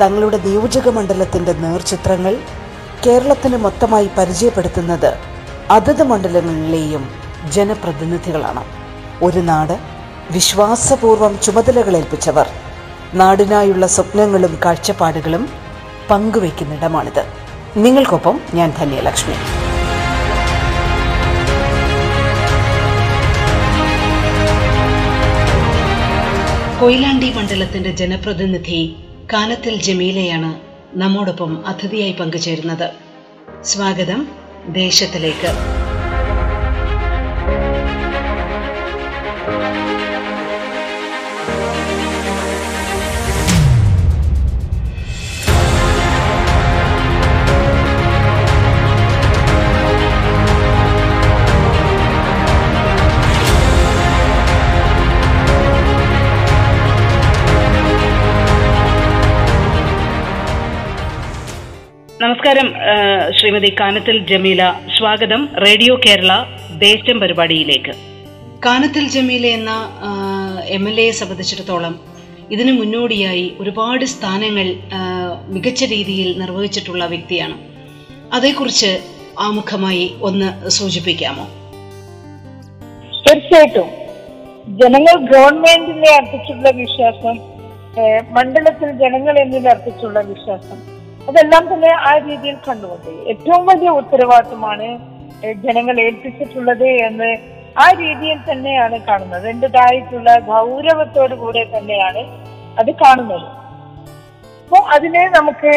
തങ്ങളുടെ നിയോജക മണ്ഡലത്തിന്റെ നേർചിത്രങ്ങൾ കേരളത്തിന് മൊത്തമായി പരിചയപ്പെടുത്തുന്നത് അതത് മണ്ഡലങ്ങളിലെയും ജനപ്രതിനിധികളാണ്. ഒരു നാട് വിശ്വാസപൂർവം ചുമതലകൾ ഏൽപ്പിച്ചവർ. നാടിനായുള്ള സ്വപ്നങ്ങളും കാഴ്ചപ്പാടുകളും പങ്കുവയ്ക്കുന്നിടമാണിത്. നിങ്ങൾക്കൊപ്പം ഞാൻ ധന്യലക്ഷ്മി. കൊയിലാണ്ടി മണ്ഡലത്തിന്റെ ജനപ്രതിനിധി കാനത്തിൽ ജമീലയാണ് നമ്മോടൊപ്പം അതിഥിയായി പങ്കുചേരുന്നത്. സ്വാഗതം ദേശത്തിലേക്ക്. നമസ്കാരം ശ്രീമതി കാനത്തിൽ ജമീല. സ്വാഗതം റേഡിയോ കേരള ദേശം പരിപാടിയിലേക്ക്. കാനത്തിൽ ജമീല എന്ന എം എൽ എയെ സംബന്ധിച്ചിടത്തോളം ഇതിനു മുന്നോടിയായി ഒരുപാട് സ്ഥാനങ്ങൾ മികച്ച രീതിയിൽ നിർവഹിച്ചിട്ടുള്ള വ്യക്തിയാണ്. അതേക്കുറിച്ച് ആമുഖമായി ഒന്ന് സൂചിപ്പിക്കാമോ? തീർച്ചയായിട്ടും. ജനങ്ങൾ ഗവൺമെന്റിനെ അർപ്പിച്ചുള്ള വിശ്വാസം മണ്ഡലത്തിൽ ജനങ്ങൾ എന്നിൽ അർപ്പിച്ചുള്ള വിശ്വാസം അതെല്ലാം തന്നെ ആ രീതിയിൽ കണ്ടുകൊണ്ട് ഏറ്റവും വലിയ ഉത്തരവാദിത്വമാണ് ജനങ്ങൾ ഏൽപ്പിച്ചിട്ടുള്ളത് എന്ന് ആ രീതിയിൽ തന്നെയാണ് കാണുന്നത്. എന്റേതായിട്ടുള്ള ഗൗരവത്തോടു കൂടെ തന്നെയാണ് അത് കാണുന്നത്. അപ്പൊ അതിനെ നമുക്ക്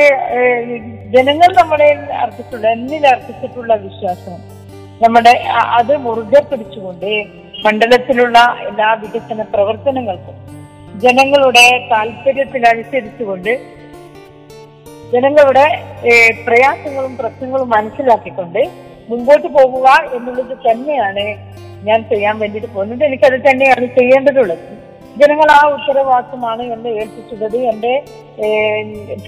ജനങ്ങൾ നമ്മളെ അർപ്പിച്ചുള്ള എന്നിൽ അർപ്പിച്ചിട്ടുള്ള വിശ്വാസം നമ്മുടെ അത് മുറുകെ പിടിച്ചുകൊണ്ട് മണ്ഡലത്തിലുള്ള എല്ലാ വികസന പ്രവർത്തനങ്ങൾക്കും ജനങ്ങളുടെ താല്പര്യത്തിനനുസരിച്ചുകൊണ്ട് ജനങ്ങളുടെ പ്രയാസങ്ങളും പ്രശ്നങ്ങളും മനസ്സിലാക്കിക്കൊണ്ട് മുമ്പോട്ട് പോകുക എന്നുള്ളത് തന്നെയാണ് ഞാൻ ചെയ്യാൻ വേണ്ടിയിട്ട് പോകുന്നത്. എനിക്കത് തന്നെയാണ് ചെയ്യേണ്ടതുള്ളത്. ജനങ്ങൾ ആ ഉത്തരവാദിത്വമാണ് എന്നെ ഏൽപ്പിച്ചിട്ടത് എന്റെ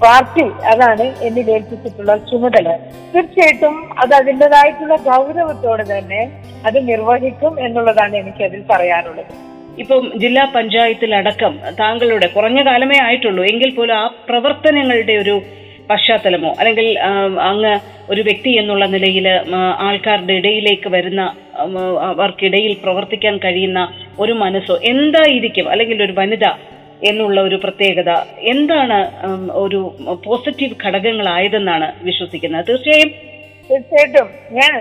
പാർട്ടി അതാണ് എന്നിൽ ഏൽപ്പിച്ചിട്ടുള്ള ചുമതല. തീർച്ചയായിട്ടും അത് അതിന്റെതായിട്ടുള്ള ഗൗരവത്തോടെ തന്നെ അത് നിർവഹിക്കും എന്നുള്ളതാണ് എനിക്ക് അതിൽ പറയാനുള്ളത്. ഇപ്പം ജില്ലാ പഞ്ചായത്തിലടക്കം താങ്കളുടെ കുറഞ്ഞ കാലമേ ആയിട്ടുള്ളൂ. എങ്കിൽ പോലും ആ പ്രവർത്തനങ്ങളുടെ ഒരു പശ്ചാത്തലമോ? അല്ലെങ്കിൽ അങ്ങ് ഒരു വ്യക്തി എന്നുള്ള നിലയിൽ ആൾക്കാരുടെ ഇടയിലേക്ക് വരുന്ന അവർക്കിടയിൽ പ്രവർത്തിക്കാൻ കഴിയുന്ന ഒരു മനസ്സോ എന്തായിരിക്കും? അല്ലെങ്കിൽ ഒരു വനിത എന്നുള്ള ഒരു പ്രത്യേകത എന്താണ് ഒരു പോസിറ്റീവ് ഘടകങ്ങളായതെന്നാണ് വിശ്വസിക്കുന്നത്? തീർച്ചയായും. തീർച്ചയായിട്ടും. ഞാൻ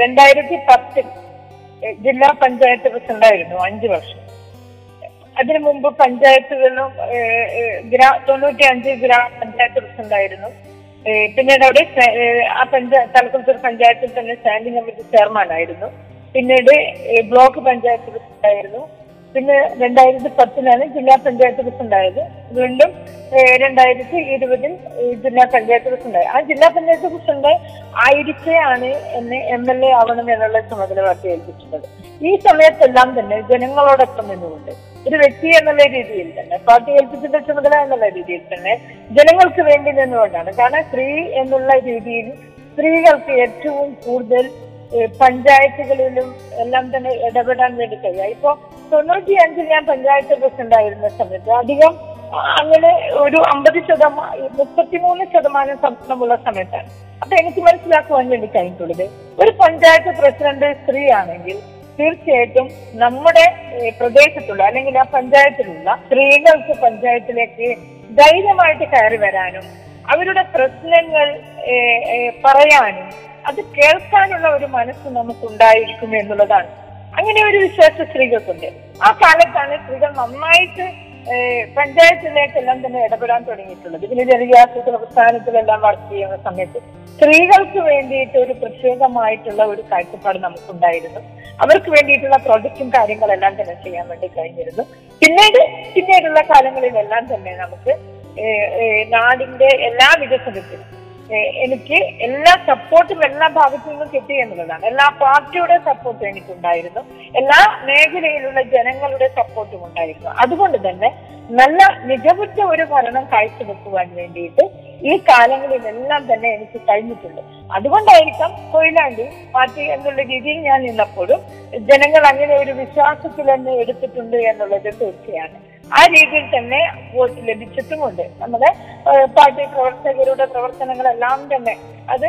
രണ്ടായിരത്തി പത്തിൽ ജില്ലാ പഞ്ചായത്ത് പ്രസിഡന്റായിരുന്നു. അഞ്ചു വർഷം. അതിനു മുമ്പ് പഞ്ചായത്തുകളിലും ഗ്രാ തൊണ്ണൂറ്റി അഞ്ച് ഗ്രാമ പഞ്ചായത്ത് പ്രസിഡന്റായിരുന്നു പിന്നീട് അവിടെ ആ പഞ്ചായത്ത് തലക്കുളത്തൂർ പഞ്ചായത്തിൽ തന്നെ സ്റ്റാൻഡിംഗ് കമ്മിറ്റി ചെയർമാൻ ആയിരുന്നു. പിന്നീട് ബ്ലോക്ക് പഞ്ചായത്ത് പ്രസിഡന്റായിരുന്നു പിന്നെ രണ്ടായിരത്തി പത്തിലാണ് ജില്ലാ പഞ്ചായത്ത് പ്രസിഡന്റായത് വീണ്ടും രണ്ടായിരത്തി ഇരുപതിൽ ജില്ലാ പഞ്ചായത്ത് പ്രസിഡന്റായി ആ ജില്ലാ പഞ്ചായത്ത് പ്രസിഡന്റ് ആയിരിക്കെയാണ് എന്നെ എം എൽ എ ആവണം എന്നുള്ള ചുമതല പാർട്ടി ഏൽപ്പിച്ചിട്ടുള്ളത്. ഈ സമയത്തെല്ലാം തന്നെ ജനങ്ങളോടൊപ്പം നിന്നുകൊണ്ട് ഒരു വ്യക്തി എന്നുള്ള രീതിയിൽ തന്നെ പാർട്ടി ഏൽപ്പിച്ചിട്ട ചുമതല എന്നുള്ള രീതിയിൽ തന്നെ ജനങ്ങൾക്ക് വേണ്ടി നിന്നുകൊണ്ടാണ്. കാരണം സ്ത്രീ എന്നുള്ള രീതിയിൽ സ്ത്രീകൾക്ക് ഏറ്റവും കൂടുതൽ പഞ്ചായത്തുകളിലും എല്ലാം തന്നെ ഇടപെടാൻ വേണ്ടി കഴിയുക ഇപ്പൊ തൊണ്ണൂറ്റി അഞ്ചിൽ ഞാൻ പഞ്ചായത്ത് പ്രസിഡന്റ് ആയിരുന്ന സമയത്ത് അധികം അങ്ങനെ ഒരു അമ്പത് ശതമാനം മുപ്പത്തിമൂന്ന് ശതമാനം സംസ്ഥാനമുള്ള സമയത്താണ്. അപ്പൊ എനിക്ക് മനസ്സിലാക്കുവാൻ വേണ്ടി കഴിഞ്ഞിട്ടുള്ളത് ഒരു പഞ്ചായത്ത് പ്രസിഡന്റ് സ്ത്രീ ആണെങ്കിൽ തീർച്ചയായിട്ടും നമ്മുടെ പ്രദേശത്തുള്ള അല്ലെങ്കിൽ ആ പഞ്ചായത്തിലുള്ള സ്ത്രീകൾക്ക് പഞ്ചായത്തിലേക്ക് ധൈര്യമായിട്ട് കയറി വരാനും അവരുടെ പ്രശ്നങ്ങൾ പറയാനും അത് കേൾക്കാനുള്ള ഒരു മനസ്സ് നമുക്കുണ്ടായിരിക്കും എന്നുള്ളതാണ്. അങ്ങനെ ഒരു വിശ്വാസം സ്ത്രീകൾക്കുണ്ട്. ആ കാലത്താണ് സ്ത്രീകൾ നന്നായിട്ട് പഞ്ചായത്തിലേക്കെല്ലാം തന്നെ ഇടപെടാൻ തുടങ്ങിയിട്ടുള്ളത്. പിന്നെ ജനകീയാസൂത്രണ പ്രസ്ഥാനത്തിലെല്ലാം വർക്ക് ചെയ്യുന്ന സമയത്ത് സ്ത്രീകൾക്ക് വേണ്ടിയിട്ട് ഒരു പ്രത്യേകമായിട്ടുള്ള ഒരു കാഴ്ചപ്പാട് നമുക്കുണ്ടായിരുന്നു. അവർക്ക് വേണ്ടിയിട്ടുള്ള പ്രോജക്റ്റും കാര്യങ്ങളെല്ലാം തന്നെ ചെയ്യാൻ വേണ്ടി കഴിഞ്ഞിരുന്നു. പിന്നീട് പിന്നീടുള്ള കാലങ്ങളിലെല്ലാം തന്നെ നമുക്ക് നാടിന്റെ എല്ലാ വികസനത്തിനും എനിക്ക് എല്ലാ സപ്പോർട്ടും എല്ലാ ഭാഗത്തു നിന്നും കിട്ടി എന്നുള്ളതാണ്. എല്ലാ പാർട്ടിയുടെ സപ്പോർട്ടും എനിക്കുണ്ടായിരുന്നു. എല്ലാ മേഖലയിലുള്ള ജനങ്ങളുടെ സപ്പോർട്ടും ഉണ്ടായിരുന്നു. അതുകൊണ്ട് തന്നെ നല്ല മികവുറ്റ ഒരു ഭരണം കാഴ്ചവെക്കുവാൻ വേണ്ടിയിട്ട് ഈ കാലങ്ങളിലെല്ലാം തന്നെ എനിക്ക് കഴിഞ്ഞിട്ടുണ്ട്. അതുകൊണ്ടായിരിക്കാം കൊയിലാണ്ടി പാർട്ടി എന്നുള്ള രീതിയിൽ ഞാൻ നിന്നപ്പോഴും ജനങ്ങൾ അങ്ങനെ ഒരു വിശ്വാസത്തിൽ തന്നെ എടുത്തിട്ടുണ്ട് എന്നുള്ളത് തീർച്ചയാണ്. ആ രീതിയിൽ തന്നെ വോട്ട് ലഭിച്ചിട്ടുമുണ്ട്. നമ്മുടെ പാർട്ടി പ്രവർത്തകരുടെ പ്രവർത്തനങ്ങളെല്ലാം തന്നെ അത്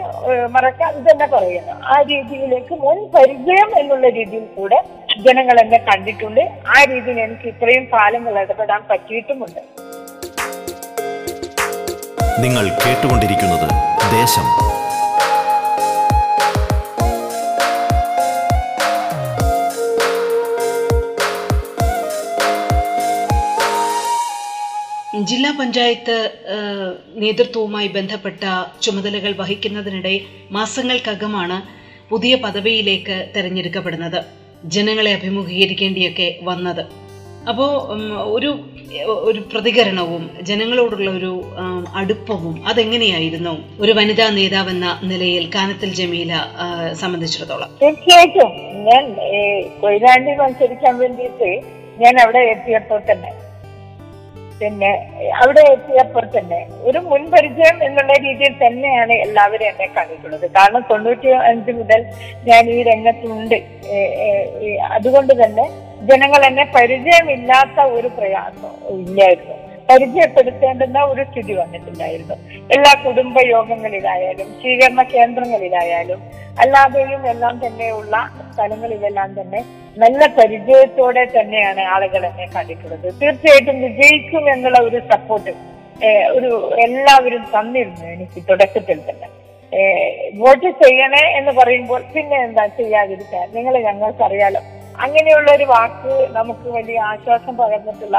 മറക്കാൻ തന്നെ പറയുന്നു. ആ രീതിയിലേക്ക് മുൻ പരിചയം എന്നുള്ള രീതിയിൽ കൂടെ ജനങ്ങൾ എന്നെ കണ്ടിട്ടുണ്ട്. ആ രീതിയിൽ എനിക്ക് ഇത്രയും കാലങ്ങൾ ഇടപെടാൻ പറ്റിയിട്ടുമുണ്ട്. നിങ്ങൾ കേട്ടുകൊണ്ടിരിക്കുന്നത് ദേശം. ജില്ലാ പഞ്ചായത്ത് നേതൃത്വവുമായി ബന്ധപ്പെട്ട ചുമതലകൾ വഹിക്കുന്നതിനിടെ മാസങ്ങൾക്കകമാണ് പുതിയ പദവിയിലേക്ക് തെരഞ്ഞെടുക്കപ്പെടുന്നത്. ജനങ്ങളെ അഭിമുഖീകരിക്കേണ്ടിയൊക്കെ വന്നത്. അപ്പോൾ ഒരു ഒരു പ്രതികരണവും ജനങ്ങളോടുള്ള ഒരു അടുപ്പവും അതെങ്ങനെയായിരുന്നു? ഒരു വനിതാ നേതാവെന്ന നിലയിൽ കാനത്തിൽ ജമീല സംബന്ധിച്ചിടത്തോളം. തീർച്ചയായിട്ടും. ഞാൻ കൊയിലാണ്ടി മത്സരിക്കാൻ വേണ്ടിയിട്ട് ഞാൻ അവിടെ എത്തിയപ്പോൾ തന്നെ പിന്നെ അവിടെ എത്തിയപ്പോൾ തന്നെ ഒരു മുൻപരിചയം എന്നുള്ള രീതിയിൽ തന്നെയാണ് എല്ലാവരും എന്നെ കണ്ടിട്ടുള്ളത് കാരണം തൊണ്ണൂറ്റി അഞ്ച് മുതൽ ഞാൻ ഈ രംഗത്തുണ്ട്. അതുകൊണ്ട് തന്നെ ജനങ്ങൾ എന്നെ പരിചയമില്ലാത്ത ഒരു പ്രയാസം ഇല്ലായിരുന്നു. പരിചയപ്പെടുത്തേണ്ടുന്ന ഒരു സ്ഥിതി വന്നിട്ടുണ്ടായിരുന്നു. എല്ലാ കുടുംബ യോഗങ്ങളിലായാലും സ്വീകരണ കേന്ദ്രങ്ങളിലായാലും അല്ലാതെയും എല്ലാം തന്നെയുള്ള സ്ഥലങ്ങളിലെല്ലാം തന്നെ നല്ല പരിചയത്തോടെ തന്നെയാണ് ആളുകൾ എന്നെ കണ്ടിട്ടുള്ളത് തീർച്ചയായിട്ടും വിജയിക്കും എന്നുള്ള ഒരു സപ്പോർട്ട് ഒരു എല്ലാവരും തന്നിരുന്നു എനിക്ക് തുടക്കത്തിൽ തന്നെ. വോട്ട് ചെയ്യണേ എന്ന് പറയുമ്പോൾ പിന്നെ എന്താ ചെയ്യാതിരിക്കാൻ? നിങ്ങൾ ഞങ്ങൾക്കറിയാലോ. അങ്ങനെയുള്ള ഒരു വാക്ക് നമുക്ക് വലിയ ആശ്വാസം പകർന്നിട്ടുള്ള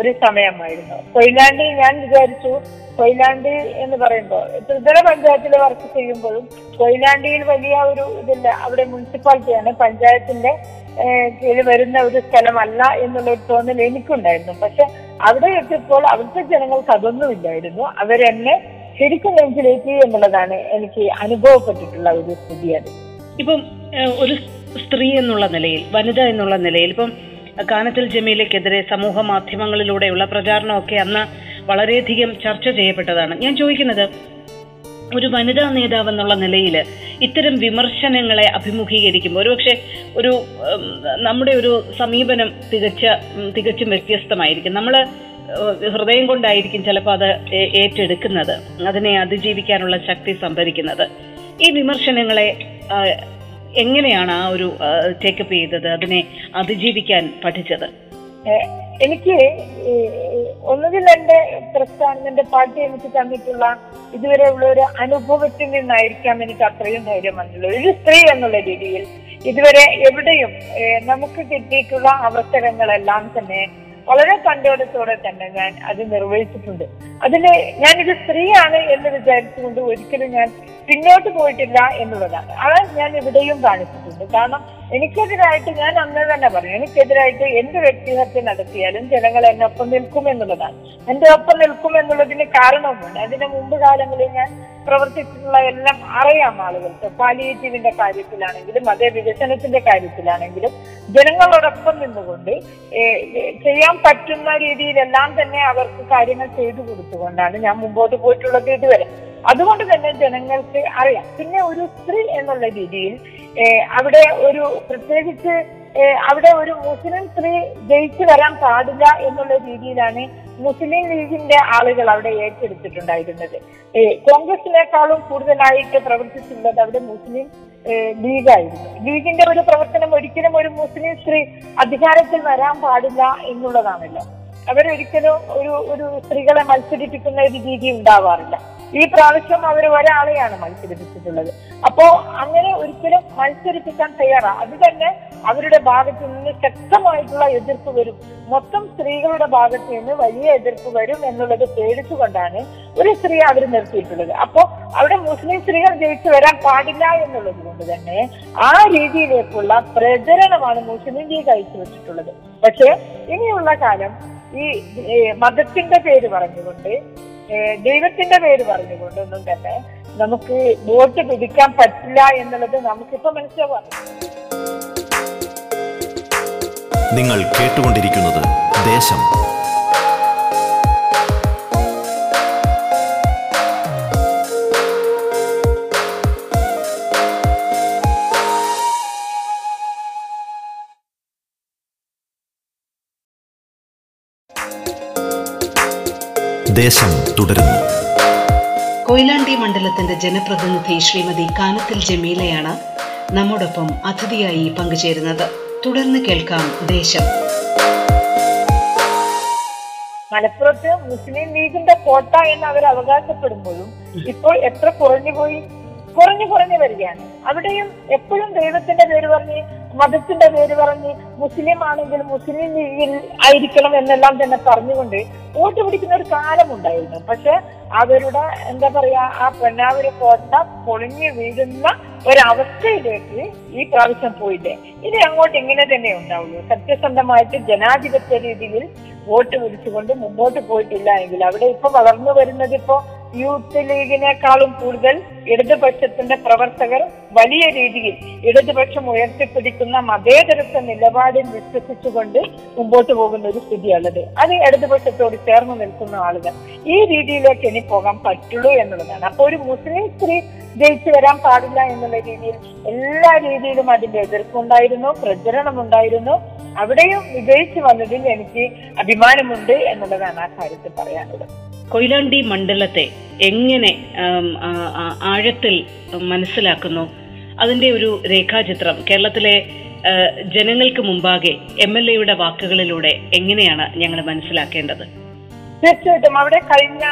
ഒരു സമയമായിരുന്നു. കൊയിലാണ്ടി ഞാൻ വിചാരിച്ചു കൊയിലാണ്ടി എന്ന് പറയുമ്പോൾ ത്രിതല പഞ്ചായത്തിൽ വർക്ക് ചെയ്യുമ്പോഴും കൊയിലാണ്ടിയിൽ വലിയ ഒരു ഇതില്ല. അവിടെ മുനിസിപ്പാലിറ്റിയാണ് പഞ്ചായത്തിന്റെ കീഴിൽ വരുന്ന ഒരു സ്ഥലമല്ല എന്നുള്ള ഒരു തോന്നൽ എനിക്കുണ്ടായിരുന്നു. പക്ഷെ അവിടെ എത്തിയപ്പോൾ അവിടുത്തെ ജനങ്ങൾക്ക് അതൊന്നുമില്ലായിരുന്നു അവരെന്നെ ശരിക്കും നെഞ്ചിലേക്ക് എന്നുള്ളതാണ് എനിക്ക് അനുഭവപ്പെട്ടിട്ടുള്ള ഒരു സ്ഥിതി അത്. ഇപ്പം ഒരു സ്ത്രീ എന്നുള്ള നിലയിൽ വനിത എന്നുള്ള നിലയിൽ ഇപ്പം കാനത്തിൽ ജമീലയ്ക്കെതിരെ സമൂഹ മാധ്യമങ്ങളിലൂടെയുള്ള പ്രചാരണമൊക്കെ അന്ന് വളരെയധികം ചർച്ച ചെയ്യപ്പെട്ടതാണ്. ഞാൻ ചോദിക്കുന്നത് ഒരു വനിതാ നേതാവ് എന്നുള്ള നിലയിൽ ഇത്തരം വിമർശനങ്ങളെ അഭിമുഖീകരിക്കുമ്പോൾ ഒരുപക്ഷെ ഒരു നമ്മുടെ ഒരു സമീപനം തികച്ച തികച്ചും വ്യത്യസ്തമായിരിക്കും. നമ്മൾ ഹൃദയം കൊണ്ടായിരിക്കും ചിലപ്പോൾ അത് ഏറ്റെടുക്കുന്നത് അതിനെ അതിജീവിക്കാനുള്ള ശക്തി സംഭരിക്കുന്നത്. ഈ വിമർശനങ്ങളെ എങ്ങനെയാണ് ആ ഒരു ടേക്കപ്പ് ചെയ്തത് അതിനെ അതിജീവിക്കാൻ പഠിച്ചത്? എനിക്ക് ഒന്നുകിൽ എന്റെ പ്രസ്ഥാനം എന്റെ പാർട്ടി എനിക്ക് തന്നിട്ടുള്ള ഇതുവരെയുള്ള ഒരു അനുഭവത്തിൽ നിന്നായിരിക്കാം എനിക്ക് അത്രയും ധൈര്യം വന്നുള്ളത് ഒരു സ്ത്രീ എന്നുള്ള രീതിയിൽ ഇതുവരെ എവിടെയും നമുക്ക് കിട്ടിയിട്ടുള്ള അവസരങ്ങളെല്ലാം തന്നെ വളരെ കണ്ടോടത്തോടെ തന്നെ ഞാൻ അത് നിർവഹിച്ചിട്ടുണ്ട്. അതിന് ഞാനൊരു സ്ത്രീയാണ് എന്ന് വിചാരിച്ചുകൊണ്ട് ഒരിക്കലും ഞാൻ പിന്നോട്ട് പോയിട്ടില്ല എന്നുള്ളതാണ്. അത് ഞാൻ ഇവിടെയും കാണിച്ചിട്ടുണ്ട്. കാരണം എനിക്കെതിരായിട്ട് ഞാൻ അന്ന് തന്നെ പറഞ്ഞു. എനിക്കെതിരായിട്ട് എന്ത് വ്യക്തിഹത്യ നടത്തിയാലും ജനങ്ങൾ എന്നൊപ്പം നിൽക്കും എന്നുള്ളതാണ്. എന്റെ ഒപ്പം നിൽക്കും എന്നുള്ളതിന് കാരണവുമുണ്ട്. അതിന് മുമ്പ് കാലങ്ങളിൽ ഞാൻ പ്രവർത്തിച്ചിട്ടുള്ള എല്ലാം അറിയാം ആളുകൾക്ക്. പാലിയേറ്റീവിന്റെ കാര്യത്തിലാണെങ്കിലും അതേ വികസനത്തിന്റെ കാര്യത്തിലാണെങ്കിലും ജനങ്ങളോടൊപ്പം നിന്നുകൊണ്ട് ചെയ്യാൻ പറ്റുന്ന രീതിയിലെല്ലാം തന്നെ അവർക്ക് കാര്യങ്ങൾ ചെയ്തു കൊടുത്തുകൊണ്ടാണ് ഞാൻ മുമ്പോട്ട് പോയിട്ടുള്ളത് ഇതുവരെ. അതുകൊണ്ട് തന്നെ ജനങ്ങൾക്ക് അറിയാം. പിന്നെ ഒരു സ്ത്രീ എന്നുള്ള രീതിയിൽ അവിടെ ഒരു പ്രത്യേകിച്ച് അവിടെ ഒരു മുസ്ലിം സ്ത്രീ ജയിച്ചു വരാൻ പാടില്ല എന്നുള്ള രീതിയിലാണ് മുസ്ലിം ലീഗിന്റെ ആളുകൾ അവിടെ ഏറ്റെടുത്തിട്ടുണ്ടായിരുന്നത്. കോൺഗ്രസിനേക്കാളും കൂടുതലായിട്ട് പ്രവർത്തിച്ചിട്ടുള്ളത് അവിടെ മുസ്ലിം ലീഗായിരുന്നു. ലീഗിന്റെ ഒരു പ്രവർത്തനം ഒരിക്കലും ഒരു മുസ്ലിം സ്ത്രീ അധികാരത്തിൽ വരാൻ പാടില്ല എന്നുള്ളതാണല്ലോ. അവരൊരിക്കലും ഒരു ഒരു സ്ത്രീകളെ മത്സരിപ്പിക്കുന്ന ഒരു രീതി ഉണ്ടാവാറില്ല. ഈ പ്രാവശ്യം അവർ ഒരാളെയാണ് മത്സരിപ്പിച്ചിട്ടുള്ളത്. അപ്പോ അങ്ങനെ ഒരിക്കലും മത്സരിപ്പിക്കാൻ തയ്യാറാണ് അത് തന്നെ അവരുടെ ഭാഗത്ത് നിന്ന് ശക്തമായിട്ടുള്ള എതിർപ്പ് വരും. മൊത്തം സ്ത്രീകളുടെ ഭാഗത്ത് നിന്ന് വലിയ എതിർപ്പ് വരും എന്നുള്ളത് പേടിച്ചുകൊണ്ടാണ് ഒരു സ്ത്രീ അവർ നിർത്തിയിട്ടുള്ളത്. അപ്പോ അവിടെ മുസ്ലിം സ്ത്രീകൾ ജയിച്ചു വരാൻ പാടില്ല എന്നുള്ളത് കൊണ്ട് തന്നെ ആ രീതിയിലേക്കുള്ള പ്രചരണമാണ് മുസ്ലിം ലീഗ് അയച്ചു വെച്ചിട്ടുള്ളത്. പക്ഷേ ഇനിയുള്ള കാലം ഈ മതത്തിന്റെ പേര് പറഞ്ഞുകൊണ്ട് ദൈവത്തിന്റെ പേര് പറഞ്ഞുകൊണ്ടൊന്നും തന്നെ നമുക്ക് വോട്ട് പിടിക്കാൻ പറ്റില്ല എന്നുള്ളത് നമുക്കിപ്പോ മനസ്സിലാവാം നിങ്ങൾ കേട്ടുകൊണ്ടിരിക്കുന്നത് ദേശം. ദേശം തുടരുന്നു. കൊയിലാണ്ടി മണ്ഡലത്തിന്റെ ജനപ്രതിനിധി ശ്രീമതി കാനത്തിൽ ജമീലയാണ് നമ്മോടൊപ്പം അതിഥിയായി പങ്കുചേരുന്നത്. തുടർന്ന് കേൾക്കാം ദേശം. മലപ്പുറത്ത് മുസ്ലിം ലീഗിന്റെ കോട്ട എന്ന് അവർ അവകാശപ്പെടുമ്പോഴും ഇപ്പോൾ എത്ര കുറഞ്ഞു പോയി കുറഞ്ഞു കുറഞ്ഞു വരികയാണ്. അവിടെയും എപ്പോഴും ദൈവത്തിന്റെ പേര് പറഞ്ഞ് മതത്തിന്റെ പേര് പറഞ്ഞ് മുസ്ലിം ആണെങ്കിൽ മുസ്ലിം ആയിരിക്കണം എന്നെല്ലാം തന്നെ പറഞ്ഞുകൊണ്ട് വോട്ട് പിടിക്കുന്ന ഒരു കാലമുണ്ടായിരുന്നു പക്ഷെ അവരുടെ എന്താ പറയാ ആ പൊന്നാവൂര് കോട്ട പൊളിഞ്ഞു വീഴുന്ന ഒരവസ്ഥയിലേക്ക് ഈ പ്രാവശ്യം പോയില്ലേ? ഇനി അങ്ങോട്ട് ഇങ്ങനെ തന്നെ ഉണ്ടാവുള്ളൂ. സത്യസന്ധമായിട്ട് ജനാധിപത്യ രീതിയിൽ വോട്ട് പിടിച്ചുകൊണ്ട് മുമ്പോട്ട് പോയിട്ടില്ല എങ്കിൽ അവിടെ ഇപ്പൊ വളർന്നു വരുന്നത് ഇപ്പോ യൂത്ത് ലീഗിനേക്കാളും കൂടുതൽ ഇടതുപക്ഷത്തിന്റെ പ്രവർത്തകർ വലിയ രീതിയിൽ ഇടതുപക്ഷം ഉയർത്തിപ്പിടിക്കുന്ന മതേതരത്വ നിലപാടിൽ വിശ്വസിച്ചുകൊണ്ട് മുമ്പോട്ട് പോകുന്ന ഒരു സ്ഥിതിയുള്ളത് അത് ഇടതുപക്ഷത്തോട് ചേർന്ന് നിൽക്കുന്ന ആളുകൾ ഈ രീതിയിലേക്ക് ഇനി പോകാൻ പറ്റുള്ളൂ എന്നുള്ളതാണ്. അപ്പൊ ഒരു മുസ്ലിം സ്ത്രീ ജയിച്ചു വരാൻ പാടില്ല എന്നുള്ള രീതിയിൽ എല്ലാ രീതിയിലും അതിന്റെ എതിർപ്പുണ്ടായിരുന്നു പ്രചരണമുണ്ടായിരുന്നു അവിടെയും വിജയിച്ചു വന്നതിൽ എനിക്ക് അഭിമാനമുണ്ട് എന്നുള്ളതാണ് ആ കാര്യത്തിൽ പറയാനുള്ളത്. കൊയിലാണ്ടി മണ്ഡലത്തെ എങ്ങനെ ആഴത്തിൽ മനസ്സിലാക്കുന്നു? അതിന്റെ ഒരു രേഖാചിത്രം കേരളത്തിലെ ജനങ്ങൾക്ക് മുമ്പാകെ എം എൽ എയുടെ വാക്കുകളിലൂടെ എങ്ങനെയാണ് ഞങ്ങൾ മനസ്സിലാക്കേണ്ടത്? തീർച്ചയായിട്ടും. അവിടെ കഴിഞ്ഞ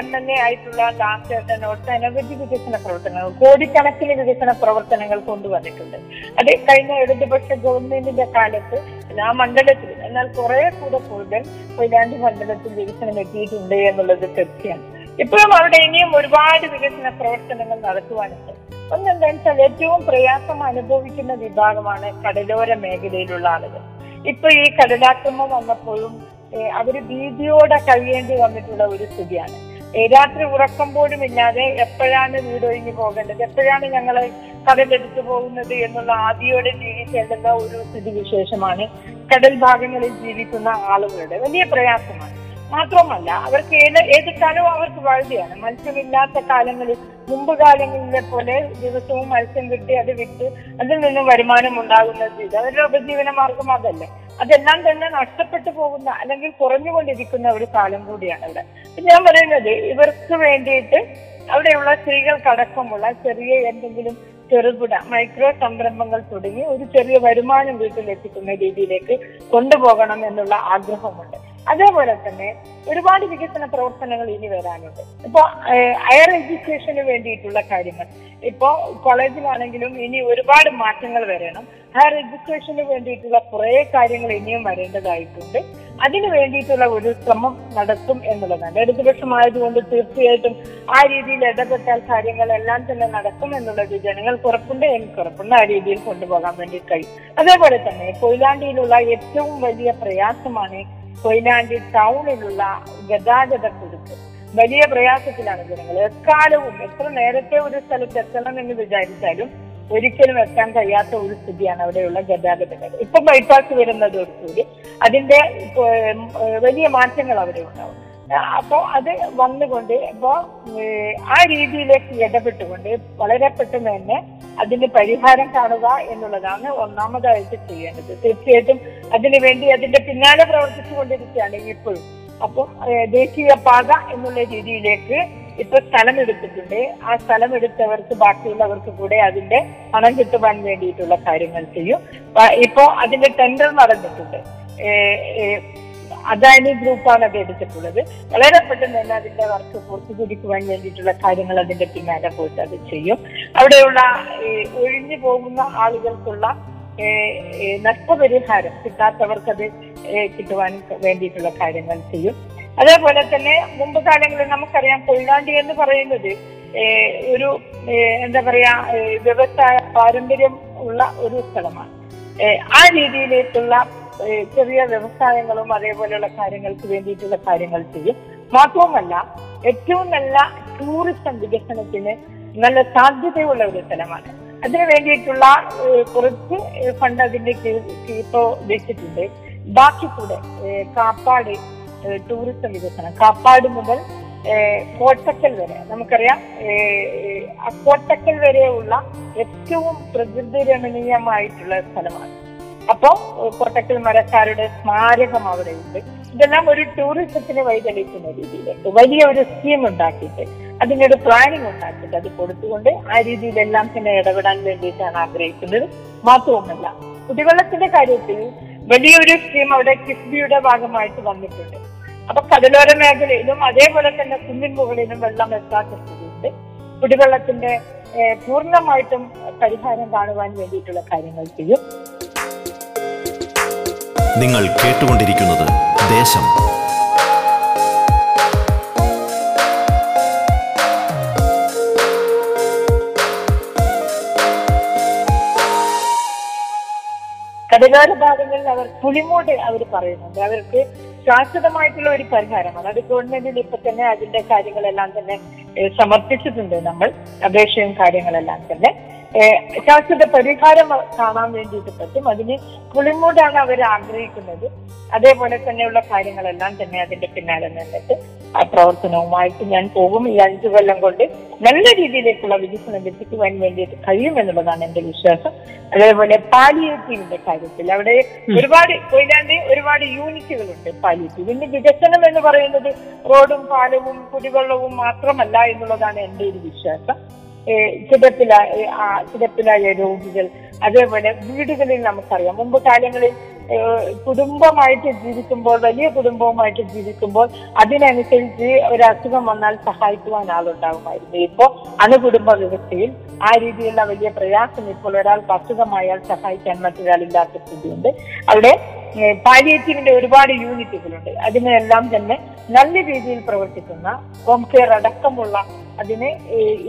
എം എൽ എ ആയിട്ടുള്ള ദാസേട്ടൻ ഒട്ടനവധി വികസന പ്രവർത്തനങ്ങൾ കോടിക്കണക്കിന് വികസന പ്രവർത്തനങ്ങൾ കൊണ്ടുവന്നിട്ടുണ്ട്. അത് കഴിഞ്ഞ ഇടതുപക്ഷ ഗവൺമെന്റിന്റെ കാലത്ത് ആ മണ്ഡലത്തിൽ എന്നാൽ കുറെ കൂടെ കൂടുതൽ കൊയിലാണ്ടി മണ്ഡലത്തിൽ വികസനം എത്തിയിട്ടുണ്ട് എന്നുള്ളത് തീർച്ചയാണ് ഇപ്പോഴും അവിടെ ഇനിയും ഒരുപാട് വികസന പ്രവർത്തനങ്ങൾ നടത്തുവാനുണ്ട് ഒന്നെന്താണെന്ന് വെച്ചാൽ ഏറ്റവും പ്രയാസം അനുഭവിക്കുന്ന വിഭാഗമാണ് കടലോര മേഖലയിലുള്ള ആളുകൾ. ഇപ്പൊ ഈ കടലാക്രമം വന്നപ്പോഴും അവർ ഭീതിയോടെ കഴിയേണ്ടി വന്നിട്ടുള്ള ഒരു സ്ഥിതിയാണ്. രാത്രി ഉറക്കം പോലും ഇല്ലാതെ എപ്പോഴാണ് വീടൊഴിഞ്ഞു പോകേണ്ടത്? എപ്പോഴാണ് ഞങ്ങൾ കടലെടുത്തു പോകുന്നത് എന്നുള്ള ആദിയോടെ ജീവിക്കേണ്ടുന്ന ഒരു സ്ഥിതിവിശേഷമാണ് കടൽ ഭാഗങ്ങളിൽ ജീവിക്കുന്ന ആളുകളുടെ വലിയ പ്രയാസമാണ്. മാത്രമല്ല അവർക്ക് ഏത് ഏത് കാലവും അവർക്ക് വഴുതിയാണ്. മത്സ്യമില്ലാത്ത കാലങ്ങളിൽ മുമ്പ് കാലങ്ങളിലെ പോലെ ദിവസവും മത്സ്യം കിട്ടി അത് വിട്ട് അതിൽ നിന്നും വരുമാനം ഉണ്ടാകുന്ന ചെയ്ത്. അവരുടെ ഉപജീവന മാർഗം അതല്ലേ. അതെല്ലാം തന്നെ നഷ്ടപ്പെട്ടു പോകുന്ന അല്ലെങ്കിൽ കുറഞ്ഞുകൊണ്ടിരിക്കുന്ന ഒരു കാലം കൂടിയാണ് ഇവിടെ ഞാൻ പറയുന്നത് ഇവർക്ക് വേണ്ടിയിട്ട് അവിടെയുള്ള സ്ത്രീകൾക്കടക്കമുള്ള ചെറിയ എന്തെങ്കിലും ചെറുകിട മൈക്രോ സംരംഭങ്ങൾ തുടങ്ങി ഒരു ചെറിയ വരുമാനം വീട്ടിലെത്തിക്കുന്ന രീതിയിലേക്ക് കൊണ്ടുപോകണം എന്നുള്ള ആഗ്രഹമുണ്ട്. അതേപോലെ തന്നെ ഒരുപാട് വികസന പ്രവർത്തനങ്ങൾ ഇനി വരാനുണ്ട്. ഇപ്പൊ ഹയർ എഡ്യൂക്കേഷന് വേണ്ടിയിട്ടുള്ള കാര്യങ്ങൾ. ഇപ്പോ കോളേജിലാണെങ്കിലും ഇനി ഒരുപാട് മാറ്റങ്ങൾ വരണം. ഹയർ എഡ്യൂക്കേഷന് വേണ്ടിയിട്ടുള്ള കുറെ കാര്യങ്ങൾ ഇനിയും വരേണ്ടതായിട്ടുണ്ട്. അതിനു വേണ്ടിയിട്ടുള്ള ഒരു ശ്രമം നടത്തും എന്നുള്ളതാണ്. ഇടതുപക്ഷമായതുകൊണ്ട് തീർച്ചയായിട്ടും ആ രീതിയിൽ ഇടപെട്ടാൽ കാര്യങ്ങളെല്ലാം തന്നെ നടക്കും എന്നുള്ളത് ജനങ്ങൾ ഉറപ്പുണ്ട്. എനിക്ക് ഉറപ്പുണ്ട്. ആ രീതിയിൽ കൊണ്ടുപോകാൻ വേണ്ടി കഴിയും. അതേപോലെ തന്നെ കൊയിലാണ്ടിയിലുള്ള ഏറ്റവും വലിയ പ്രയാസമാണ് കൊയിലാണ്ടി ടൗണിലുള്ള ഗതാഗത കുരുക്ക് വലിയ പ്രയാസത്തിലാണ് ജനങ്ങൾ എക്കാലവും എത്ര നേരത്തെ ഒരു സ്ഥലത്ത് എത്തണം എന്ന് വിചാരിച്ചാലും ഒരിക്കലും എത്താൻ കഴിയാത്ത ഒരു സ്ഥിതിയാണ് അവിടെയുള്ള ഗതാഗത ഇപ്പൊ ബൈപ്പാസ് വരുന്നതോടുകൂടി അതിന്റെ വലിയ മാറ്റങ്ങൾ അവിടെ ഉണ്ടാവും അപ്പോ അത് വന്നുകൊണ്ട് ഇപ്പോ ആ രീതിയിലേക്ക് ഇടപെട്ടുകൊണ്ട് വളരെ പെട്ടെന്ന് തന്നെ അതിന് പരിഹാരം കാണുക എന്നുള്ളതാണ് ഒന്നാമതായിട്ട് ചെയ്യേണ്ടത്. തീർച്ചയായിട്ടും അതിനു വേണ്ടി അതിന്റെ പിന്നാലെ പ്രവർത്തിച്ചുകൊണ്ടിരിക്കുകയാണ് ഇപ്പോഴും. അപ്പൊ ഏഹ്, ദേശീയ പാത എന്നുള്ള രീതിയിലേക്ക് ഇപ്പൊ സ്ഥലം എടുത്തിട്ടുണ്ട് ആ സ്ഥലം എടുത്തവർക്ക് ബാക്കിയുള്ളവർക്ക് കൂടെ അതിന്റെ പണം കിട്ടുവാൻ വേണ്ടിയിട്ടുള്ള കാര്യങ്ങൾ ചെയ്യും. ഇപ്പോ അതിന്റെ ടെൻഡർ നടന്നിട്ടുണ്ട്. അദാനി ഗ്രൂപ്പാണ് അത് എടുത്തിട്ടുള്ളത്. വളരെ പെട്ടെന്ന് തന്നെ അതിന്റെ വർക്ക് പൂർത്തീകരിക്കുവാൻ വേണ്ടിയിട്ടുള്ള കാര്യങ്ങൾ അതിന്റെ പിന്നാലെ പോയിട്ട് അത് ചെയ്യും. അവിടെയുള്ള ഒഴിഞ്ഞു പോകുന്ന ആളുകൾക്കുള്ള നഷ്ടപരിഹാരം കിട്ടാത്തവർക്കത് അത് കിട്ടുവാൻ വേണ്ടിയിട്ടുള്ള കാര്യങ്ങൾ ചെയ്യും. അതേപോലെ തന്നെ മുമ്പ് കാലങ്ങളിൽ നമുക്കറിയാം കൊയിലാണ്ടി എന്ന് പറയുന്നത് ഒരു എന്താ പറയാ വ്യവസായ പാരമ്പര്യം ഉള്ള ഒരു സ്ഥലമാണ്. ആ രീതിയിലേക്കുള്ള ചെറിയ വ്യവസായങ്ങളും അതേപോലെയുള്ള കാര്യങ്ങൾക്ക് വേണ്ടിയിട്ടുള്ള കാര്യങ്ങൾ ചെയ്യും. മാത്രവുമല്ല ഏറ്റവും നല്ല ടൂറിസം വികസനത്തിന് നല്ല സാധ്യതയുള്ള ഒരു സ്ഥലമാണ്. അതിനു വേണ്ടിയിട്ടുള്ള കുറച്ച് ഫണ്ട് അതിന്റെ ഇപ്പോ വെച്ചിട്ടുണ്ട്. ബാക്കി കൂടെ കാപ്പാട് ടൂറിസം വികസനം. കാപ്പാട് മുതൽ കോട്ടക്കൽ വരെ. നമുക്കറിയാം കോട്ടക്കൽ വരെയുള്ള ഏറ്റവും പ്രകൃതി രമണീയമായിട്ടുള്ള സ്ഥലമാണ്. അപ്പോ കോട്ടക്കൽ മരക്കാരുടെ സ്മാരകം അവിടെ ഉണ്ട്. ഇതെല്ലാം ഒരു ടൂറിസത്തിന് വഴിതെളിക്കുന്ന രീതിയിലേക്ക് വലിയ ഒരു സ്കീം ഉണ്ടാക്കിയിട്ട് അതിനൊരു പ്ലാനിങ് ഉണ്ടാക്കിയിട്ട് അത് കൊടുത്തുകൊണ്ട് ആ രീതിയിലെല്ലാം തന്നെ ഇടപെടാൻ വേണ്ടിയിട്ടാണ് ആഗ്രഹിക്കുന്നത്. മാത്രവുമല്ല കുടിവെള്ളത്തിന്റെ കാര്യത്തിൽ വലിയൊരു സ്കീം അവിടെ കിഫ്ബിയുടെ ഭാഗമായിട്ട് വന്നിട്ടുണ്ട്. അപ്പൊ കടലോര മേഖലയിലും അതേപോലെ തന്നെ കുന്നിൻ മുകളിലും വെള്ളം എത്താത്തതുകൊണ്ട് കുടിവെള്ളത്തിന്റെ പൂർണമായിട്ടും പരിഹാരം കാണുവാൻ വേണ്ടിയിട്ടുള്ള കാര്യങ്ങൾ ചെയ്യും. നിങ്ങൾ കേട്ടുകൊണ്ടിരിക്കുന്നത് ദേശം. കടലോര ഭാഗങ്ങളിൽ അവർ പുലിമൂട് അവർ പറയുന്നുണ്ട്. അവർക്ക് ശാശ്വതമായിട്ടുള്ള ഒരു പരിഹാരമാണ് അത് ഗവൺമെന്റിൽ ഇപ്പൊ തന്നെ അതിന്റെ കാര്യങ്ങളെല്ലാം തന്നെ സമർപ്പിച്ചിട്ടുണ്ട് നമ്മൾ. അപേക്ഷയും കാര്യങ്ങളെല്ലാം തന്നെ. ശാശ്വത പരിഹാരം കാണാൻ വേണ്ടിയിട്ട് പറ്റും. അതിന് പുളിമൂടാണ് അവർ ആഗ്രഹിക്കുന്നത്. അതേപോലെ തന്നെയുള്ള കാര്യങ്ങളെല്ലാം തന്നെ അതിന്റെ പിന്നാലെ നിന്നിട്ട് ആ പ്രവർത്തനവുമായിട്ട് ഞാൻ പോകും. ഈ അഞ്ചു കൊല്ലം കൊണ്ട് നല്ല രീതിയിലേക്കുള്ള വികസനം എത്തിക്കുവാൻ വേണ്ടിയിട്ട് കഴിയുമെന്നുള്ളതാണ് എന്റെ വിശ്വാസം. അതേപോലെ പാലിയേറ്റീവിന്റെ കാര്യത്തിൽ അവിടെ ഒരുപാട് കൊയിലാണ്ട് ഒരുപാട് യൂണിറ്റുകളുണ്ട് പാലിയേറ്റീവ്. ഇന്ന് വികസനം എന്ന് പറയുന്നത് റോഡും പാലവും കുടിവെള്ളവും മാത്രമല്ല എന്നുള്ളതാണ് എന്റെ ഒരു വിശ്വാസം. ആ കിടപ്പിലായ രോഗികൾ. അതേപോലെ വീടുകളിൽ നമുക്കറിയാം. മുമ്പ് കാലങ്ങളിൽ കുടുംബമായിട്ട് ജീവിക്കുമ്പോൾ വലിയ കുടുംബവുമായിട്ട് ജീവിക്കുമ്പോൾ അതിനനുസരിച്ച് ഒരു അസുഖം വന്നാൽ സഹായിക്കുവാൻ ആളുണ്ടാകുമായിരുന്നു ഇപ്പോ അണുകുടുംബ വ്യവസ്ഥയിൽ ആ രീതിയിലുള്ള വലിയ പ്രയാസം ഇപ്പോൾ ഒരാൾക്ക് അസുഖമായാൽ സഹായിക്കാൻ മറ്റൊരാളില്ലാത്ത സ്ഥിതിയുണ്ട്. അവിടെ പാലിയേറ്റീവിന്റെ ഒരുപാട് യൂണിറ്റുകളുണ്ട്. അതിനെല്ലാം തന്നെ നല്ല രീതിയിൽ പ്രവർത്തിക്കുന്ന ഹോം കെയർ അടക്കമുള്ള അതിന്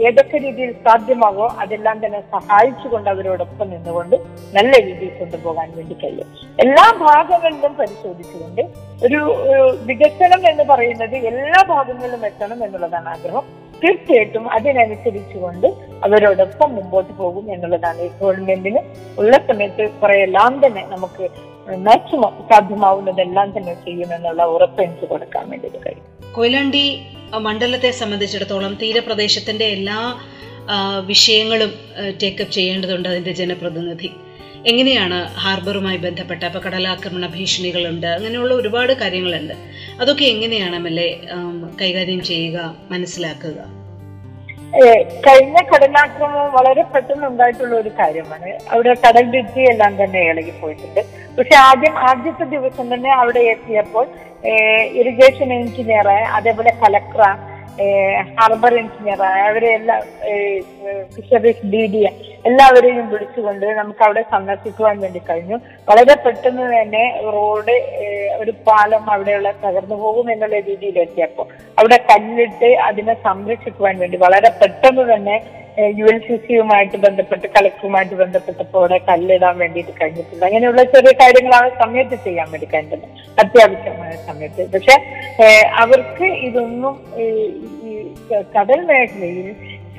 ഏതൊക്കെ രീതിയിൽ സാധ്യമാകോ അതെല്ലാം തന്നെ സഹായിച്ചുകൊണ്ട് അവരോടൊപ്പം നിന്നുകൊണ്ട് നല്ല രീതിയിൽ കൊണ്ടുപോകാൻ വേണ്ടി കഴിയും. എല്ലാ ഭാഗങ്ങളിലും പരിശോധിച്ചുകൊണ്ട് ഒരു വികസനം എന്ന് പറയുന്നത് എല്ലാ ഭാഗങ്ങളിലും എത്തണം എന്നുള്ളതാണ് ആഗ്രഹം. തീർച്ചയായിട്ടും അതിനനുസരിച്ചുകൊണ്ട് അവരോടൊപ്പം മുമ്പോട്ട് പോകും എന്നുള്ളതാണ് ഈ ഗവൺമെന്റിന് ഉള്ള സമയത്ത് കുറെ എല്ലാം തന്നെ നമുക്ക് മാക്സിമം സാധ്യമാവുന്നതെല്ലാം തന്നെ ചെയ്യുമെന്നുള്ള ഉറപ്പ് എനിക്ക് കൊടുക്കാൻ വേണ്ടിയിട്ട് കഴിയും. കൊയിലാണ്ടി മണ്ഡലത്തെ സംബന്ധിച്ചിടത്തോളം തീരപ്രദേശത്തിന്റെ എല്ലാ വിഷയങ്ങളും ടേക്കപ്പ് ചെയ്യേണ്ടതുണ്ട് അതിന്റെ ജനപ്രതിനിധി. എങ്ങനെയാണ് ഹാർബറുമായി ബന്ധപ്പെട്ട അപ്പോൾ കടലാക്രമണ ഭീഷണികളുണ്ട് അങ്ങനെയുള്ള ഒരുപാട് കാര്യങ്ങളുണ്ട്. അതൊക്കെ എങ്ങനെയാണ് എം എൽ എ കൈകാര്യം ചെയ്യുക മനസ്സിലാക്കുക? കഴിഞ്ഞ കടലാക്രമണം വളരെ പെട്ടെന്ന് ഉണ്ടായിട്ടുള്ള ഒരു കാര്യമാണ്. അവിടെ കടൽ ഭിത്തി എല്ലാം തന്നെ ഇളകി പോയിട്ടുണ്ട്. പക്ഷെ ആദ്യം ആദ്യത്തെ ദിവസം തന്നെ അവിടെ എത്തിയപ്പോൾ ഇറിഗേഷൻ എഞ്ചിനീയർ അതേപോലെ കലക്ടർ ഹാർബർ എഞ്ചിനീയർ അവരെല്ലാം ഫിഷറീസ് ഡി ഡി എല്ലാവരെയും വിളിച്ചുകൊണ്ട് നമുക്ക് അവിടെ സന്ദർശിക്കുവാൻ വേണ്ടി കഴിഞ്ഞു. വളരെ പെട്ടെന്ന് തന്നെ റോഡ് ഒരു പാലം അവിടെയുള്ള തകർന്നു പോകും എന്നുള്ള രീതിയിലെത്തിയപ്പോൾ അവിടെ കല്ലിട്ട് അതിനെ സംരക്ഷിക്കുവാൻ വേണ്ടി വളരെ പെട്ടെന്ന് തന്നെ യു എൽ സി സിയുമായിട്ട് ബന്ധപ്പെട്ട് കളക്ടറുമായിട്ട് ബന്ധപ്പെട്ടപ്പോൾ അവിടെ കല്ലിടാൻ വേണ്ടിയിട്ട് കഴിഞ്ഞിട്ടുണ്ട്. അങ്ങനെയുള്ള ചെറിയ കാര്യങ്ങൾ ആ സമയത്ത് ചെയ്യാൻ വേണ്ടി കഴിഞ്ഞിട്ടുണ്ട്. അത്യാവശ്യമായ സമയത്ത്. പക്ഷെ അവർക്ക് ഇതൊന്നും ഈ കടൽ മേഖലയിൽ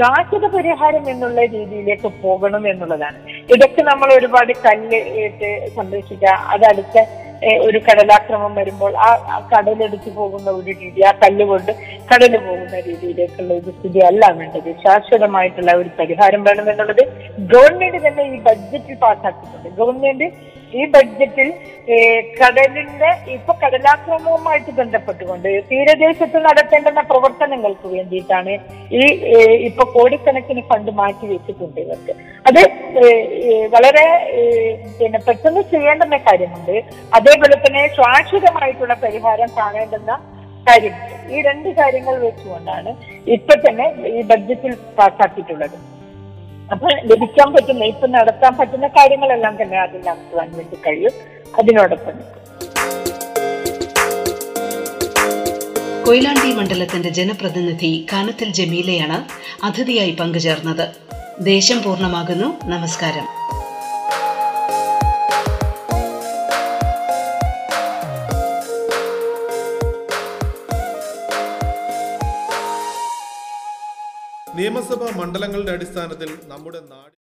ശാശ്വത പരിഹാരം എന്നുള്ള രീതിയിലേക്ക് പോകണം എന്നുള്ളതാണ്. ഇതൊക്കെ നമ്മൾ ഒരുപാട് കല്ല് ഇട്ട് സംരക്ഷിക്കുക അതടുത്ത ഒരു കടലാക്രമം വരുമ്പോൾ ആ കടലെടുത്തു പോകുന്ന ഒരു രീതി ആ കല്ലുകൊണ്ട് കടൽ പോകുന്ന രീതിയിലേക്കുള്ള ഒരു സ്ഥിതി അല്ല വേണ്ടത്. ശാശ്വതമായിട്ടുള്ള ഒരു പരിഹാരം വേണമെന്നുള്ളത് ഗവൺമെന്റ് തന്നെ ഈ ബഡ്ജറ്റിൽ പാസ്സാക്കുന്നുണ്ട് ഗവൺമെന്റ് ഈ ബഡ്ജറ്റിൽ കടലിന്റെ ഇപ്പൊ കടലാക്രമവുമായിട്ട് ബന്ധപ്പെട്ടുകൊണ്ട് തീരദേശത്ത് നടത്തേണ്ടുന്ന പ്രവർത്തനങ്ങൾക്ക് വേണ്ടിയിട്ടാണ് ഈ ഇപ്പൊ കോടിക്കണക്കിന് ഫണ്ട് മാറ്റി വെച്ചിട്ടുണ്ട് ഇവർക്ക്. അത് വളരെ പിന്നെ പെട്ടെന്ന് ചെയ്യേണ്ടുന്ന കാര്യമുണ്ട്. അതേപോലെ തന്നെ ശാശ്വതമായിട്ടുള്ള പരിഹാരം കാണേണ്ടുന്ന കാര്യമുണ്ട് ഈ രണ്ട് കാര്യങ്ങൾ വെച്ചുകൊണ്ടാണ് ഇപ്പൊ തന്നെ ഈ ബഡ്ജറ്റിൽ പാസ്സാക്കിയിട്ടുള്ളത് അപ്പൊ ലഭിക്കാൻ പറ്റുന്ന ഇപ്പൊ നടത്താൻ പറ്റുന്ന കാര്യങ്ങളെല്ലാം തന്നെ അതിൽ നടത്തുവാൻ വേണ്ടി കഴിയും. അതിനോടൊപ്പം. കൊയിലാണ്ടി മണ്ഡലത്തിന്റെ ജനപ്രതിനിധി കാനത്തിൽ ജമീലയാണ് അതിഥിയായി പങ്കുചേർന്നത്. ദേശം പൂർണമാകുന്നു. നമസ്കാരം. നിയമസഭാ മണ്ഡലങ്ങളുടെ അടിസ്ഥാനത്തിൽ നമ്മുടെ നാട്